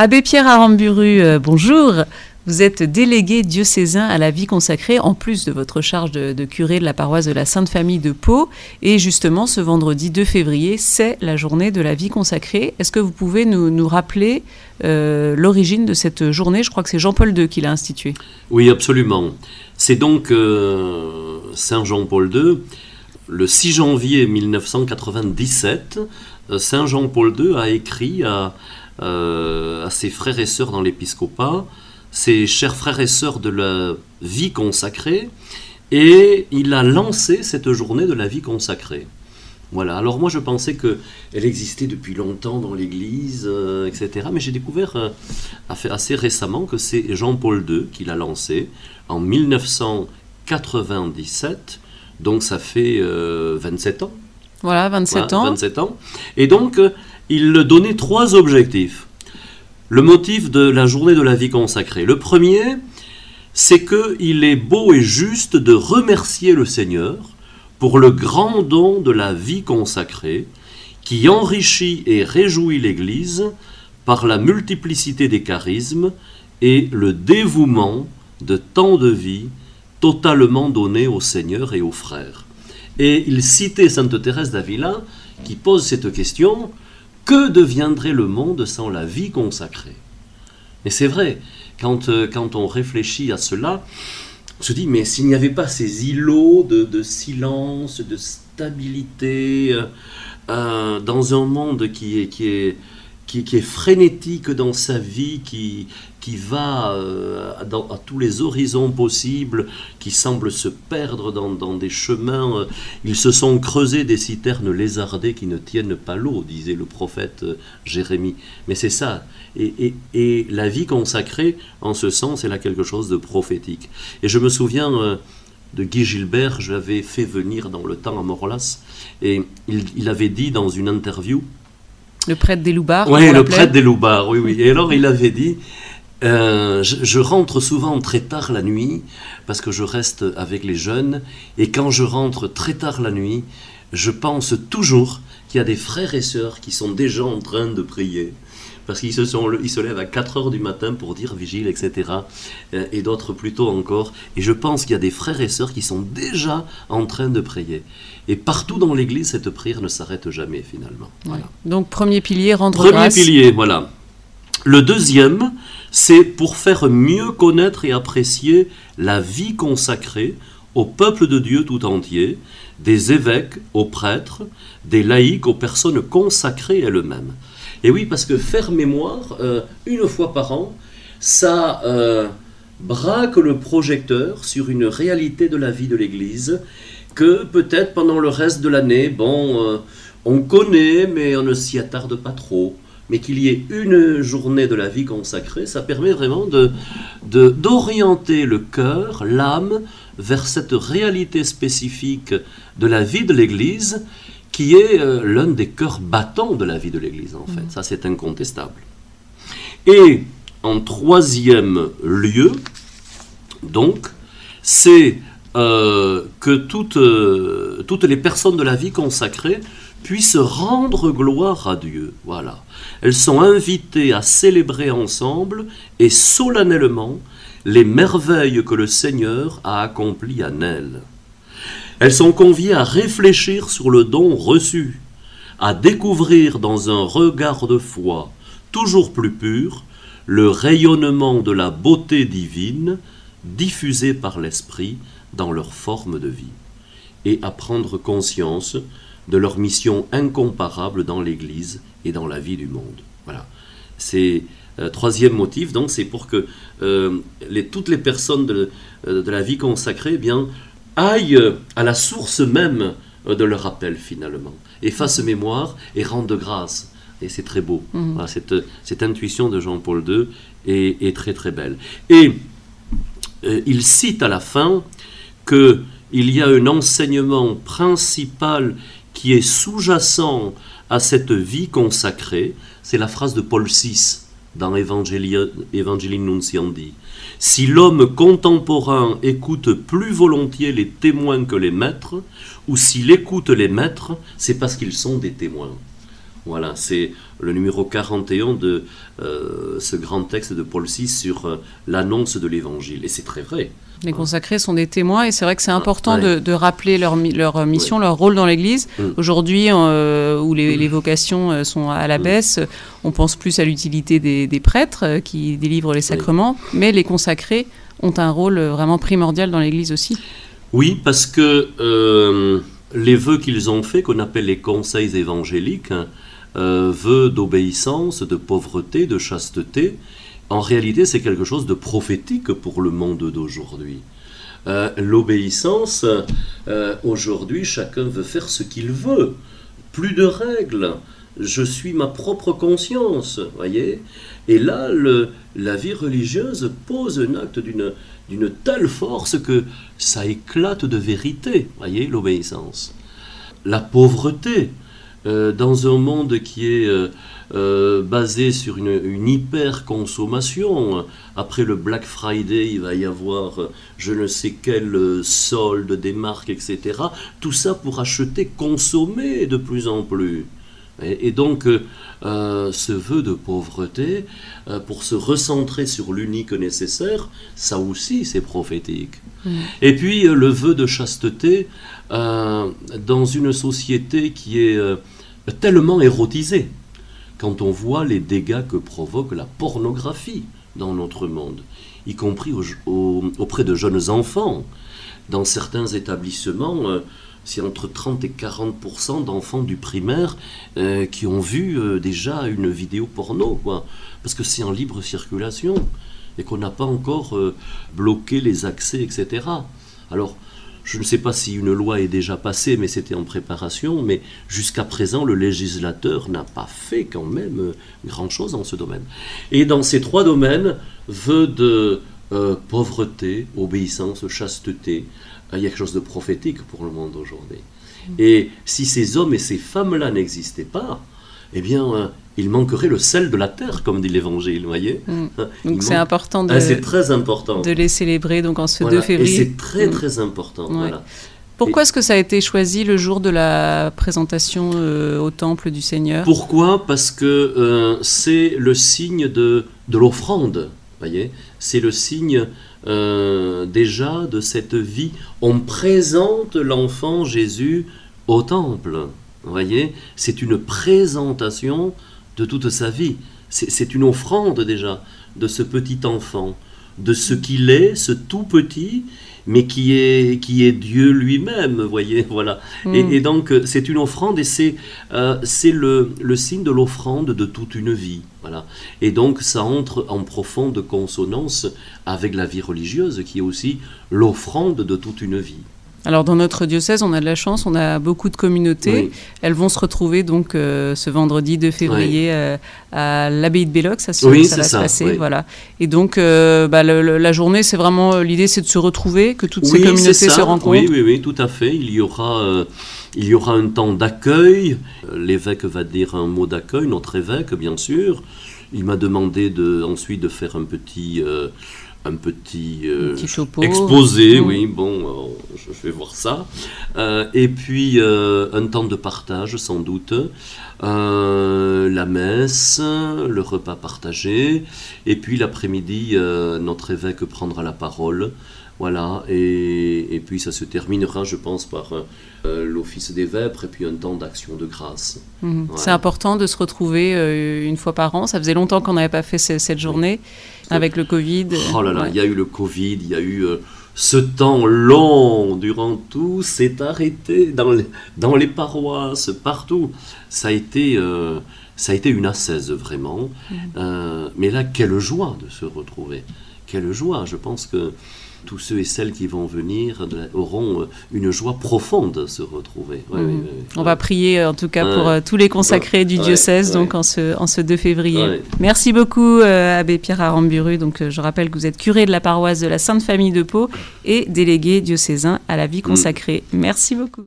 Abbé Pierre Aramburu, euh, bonjour. Vous êtes délégué diocésain à la vie consacrée, en plus de votre charge de, curé de la paroisse de la Sainte Famille de Pau. Et justement, ce vendredi 2 février, c'est la journée de la vie consacrée. Est-ce que vous pouvez nous, rappeler euh, l'origine de cette journée? Je crois que c'est Jean-Paul II qui l'a instituée. Oui, absolument. C'est donc euh, Saint Jean-Paul II, le 6 janvier 1997, euh, Saint Jean-Paul II a écrit à, à ses frères et sœurs dans l'épiscopat ses chers frères et sœurs de la vie consacrée, et il a lancé cette journée de la vie consacrée. Voilà, alors moi je pensais qu'elle existait depuis longtemps dans l'Église, euh, etc. Mais j'ai découvert euh, assez récemment que c'est Jean-Paul II qui l'a lancé en 1997, donc ça fait 27 euh, ans. Voilà, 27 ans. 27 ans. Et donc il donnait trois objectifs le motif de la journée de la vie consacrée. Le premier, c'est qu'il est beau et juste de remercier le Seigneur pour le grand don de la vie consacrée qui enrichit et réjouit l'Église par la multiplicité des charismes et le dévouement de tant de vies totalement données au Seigneur et aux frères. Et il citait Sainte Thérèse d'Avila qui pose cette question que deviendrait le monde sans la vie consacrée. Et c'est vrai, quand, euh, quand on réfléchit à cela, on se dit, mais s'il n'y avait pas ces îlots de, silence, de stabilité, euh, euh, dans un monde qui est, qui est qui, est frénétique dans sa vie, qui, qui va euh, à tous les horizons possibles, qui semble se perdre dans, dans, des chemins. Euh, ils se sont creusés des citernes lézardées qui ne tiennent pas l'eau, disait le prophète euh, Jérémie. Mais c'est ça. Et, et, la vie consacrée, en ce sens, elle a quelque chose de prophétique. Et je me souviens de Guy Gilbert, je l'avais fait venir dans le temps à Morlas, et il avait dit dans une interview, le prêtre des Loubards Oui, le prêtre des Loubards, oui, oui. Et alors il avait dit euh, je, rentre souvent très tard la nuit parce que je reste avec les jeunes. Et quand je rentre très tard la nuit, je pense toujours qu'il y a des frères et sœurs qui sont déjà en train de prier parce qu'ils se, sont, ils se lèvent à 4 heures du matin pour dire vigile, etc. Euh, et d'autres plus tôt encore. Et je pense qu'il y a des frères et sœurs qui sont déjà en train de prier. Et partout dans l'Église, cette prière ne s'arrête jamais finalement. Donc premier pilier, rendre premier grâce. Premier pilier, voilà. Le deuxième, c'est pour faire mieux connaître et apprécier la vie consacrée au peuple de Dieu tout entier, des évêques aux prêtres, des laïcs aux personnes consacrées elles-mêmes. Et oui, parce que faire mémoire, euh, une fois par an, ça euh, braque le projecteur sur une réalité de la vie de l'Église que peut-être pendant le reste de l'année, bon, euh, on connaît, mais on ne s'y attarde pas trop. Mais qu'il y ait une journée de la vie consacrée, ça permet vraiment d'orienter le cœur, l'âme, vers cette réalité spécifique de la vie de l'Église qui est euh, l'un des cœurs battants de la vie de l'Église, en fait. Mm. Ça, c'est incontestable. Et en troisième lieu, donc, c'est euh, que toutes, euh, toutes les personnes de la vie consacrée puissent rendre gloire à Dieu. Voilà. Elles sont invitées à célébrer ensemble et solennellement les merveilles que le Seigneur a accomplies en elles. Elles sont conviées à réfléchir sur le don reçu, à découvrir dans un regard de foi toujours plus pur le rayonnement de la beauté divine diffusée par l'Esprit dans leur forme de vie, et à prendre conscience de leur mission incomparable dans l'Église et dans la vie du monde. Voilà. C'est euh, troisième motif, donc c'est pour que euh, toutes les personnes de, euh, la vie consacrée eh bien, aillent à la source même euh, de leur appel finalement, et fassent mémoire et rendent grâce. Et c'est très beau. Mhm. cette, cette, intuition de Jean-Paul II est, très très belle. Et euh, il cite à la fin qu'il y a un enseignement principal qui est sous-jacent à cette vie consacrée. C'est la phrase de Paul VI dans Evangelii Nunciandi. Si l'homme contemporain écoute plus volontiers les témoins que les maîtres, ou s'il écoute les maîtres, c'est parce qu'ils sont des témoins. Voilà, c'est le numéro 41 de euh, ce grand texte de Paul VI sur euh, l'annonce de l'Évangile. Et c'est très vrai. Les consacrés sont des témoins et c'est vrai que c'est important Ouais. de, de rappeler leur, leur mission, leur rôle dans l'Église. Mm. Aujourd'hui, euh, où les, les vocations euh, sont à la Mm. baisse, on pense plus à l'utilité des, des prêtres euh, qui délivrent les sacrements, mais les consacrés ont un rôle euh, vraiment primordial dans l'Église aussi. Oui, parce que euh, les vœux qu'ils ont faits, qu'on appelle les conseils évangéliques, hein, euh, vœux d'obéissance, de pauvreté, de chasteté, en réalité c'est quelque chose de prophétique pour le monde d'aujourd'hui. Euh, L'obéissance, euh, aujourd'hui chacun veut faire ce qu'il veut, plus de règles, je suis ma propre conscience, voyez Et là, la vie religieuse pose un acte d'une d'une telle force que ça éclate de vérité, voyez, l'obéissance. La pauvreté, euh, dans un monde qui est euh, euh, basé sur une, une hyper-consommation, après le Black Friday, il va y avoir je ne sais quel solde des marques, etc. Tout ça pour acheter, consommer de plus en plus. Et, donc, euh, ce vœu de pauvreté, euh, pour se recentrer sur l'unique nécessaire, ça aussi c'est prophétique. Mm. Et puis euh, le vœu de chasteté, dans une société qui est tellement érotisée, quand on voit les dégâts que provoque la pornographie dans notre monde, y compris au- au- auprès de jeunes enfants. Dans certains établissements, euh, c'est entre 30 et 40 d'enfants du primaire euh, qui ont vu euh, déjà une vidéo porno, quoi. Parce que c'est en libre circulation et qu'on n'a pas encore bloqué les accès, etc. Alors, je ne sais pas si une loi est déjà passée, mais c'était en préparation, mais jusqu'à présent, le législateur n'a pas fait quand même euh, grand-chose dans ce domaine. Et dans ces trois domaines, vœux de euh, pauvreté, obéissance, chasteté, euh, il y a quelque chose de prophétique pour le monde aujourd'hui. Et si ces hommes et ces femmes-là n'existaient pas, eh bien, il manquerait le sel de la terre, comme dit l'Évangile, vous voyez Mm. Hein, Donc c'est manque- important de, Ah, c'est très important. de les célébrer donc en ce Voilà. 2 février. Et c'est très Mm. très important. Voilà. Pourquoi est-ce que ça a été choisi le jour de la présentation euh, au temple du Seigneur? Pourquoi? Parce que euh, c'est le signe de, de l'offrande. voyez C'est le signe euh, déjà de cette vie. On présente l'enfant Jésus au temple. Voyez C'est une présentation de toute sa vie. C'est une offrande déjà de ce petit enfant, de ce qu'il est, ce tout petit, mais qui est, qui est Dieu lui-même, voyez, voilà. Et, Mm. et donc, euh, c'est une offrande et c'est euh, c'est le, le signe de l'offrande de toute une vie. Voilà. Et donc, ça entre en profonde consonance avec la vie religieuse, qui est aussi l'offrande de toute une vie. Alors dans notre diocèse, on a de la chance, on a beaucoup de communautés. Oui. Elles vont se retrouver donc euh, ce vendredi 2 février euh, à l'abbaye de Belloc, ça, se- Oui, ça se ça, passer, voilà. Et donc euh, bah, le- le- la journée, c'est vraiment l'idée, c'est de se retrouver, que toutes ces communautés se rencontrent. Oui, oui, oui, tout à fait. Il y aura, il y aura un temps d'accueil. L'évêque va dire un mot d'accueil, notre évêque, bien sûr. Il m'a demandé de, ensuite de faire un petit, un petit, euh, petit exposé. Oui, bon, euh, je je vais voir ça. Euh, et puis euh, un temps de partage, sans doute. La messe, le repas partagé. Et puis l'après-midi, notre évêque prendra la parole. Voilà, et, et puis ça se terminera, je pense, par euh, l'office des vêpres et puis un temps d'action de grâce. Mhm. Ouais. C'est important de se retrouver euh, une fois par an. Ça faisait longtemps qu'on n'avait pas fait ce- cette journée avec le Covid. Oh là là, Ouais. il y a eu le Covid, il y a eu euh, ce temps long durant tout, c'est arrêté dans les, dans les paroisses, partout. Ça a été, ça a été une assaise vraiment. Euh, mais là, quelle joie de se retrouver. Quelle joie. Je pense que tous ceux et celles qui vont venir auront euh, une joie profonde de se retrouver. Ouais, Mhm. ouais, ouais. On va prier en tout cas pour euh, tous les consacrés du diocèse donc en ce, en ce 2 février. Merci beaucoup euh, Abbé Pierre Aramburu. Donc euh, je rappelle que vous êtes curé de la paroisse de la Sainte Famille de Pau et délégué diocésain à la vie consacrée. Merci beaucoup.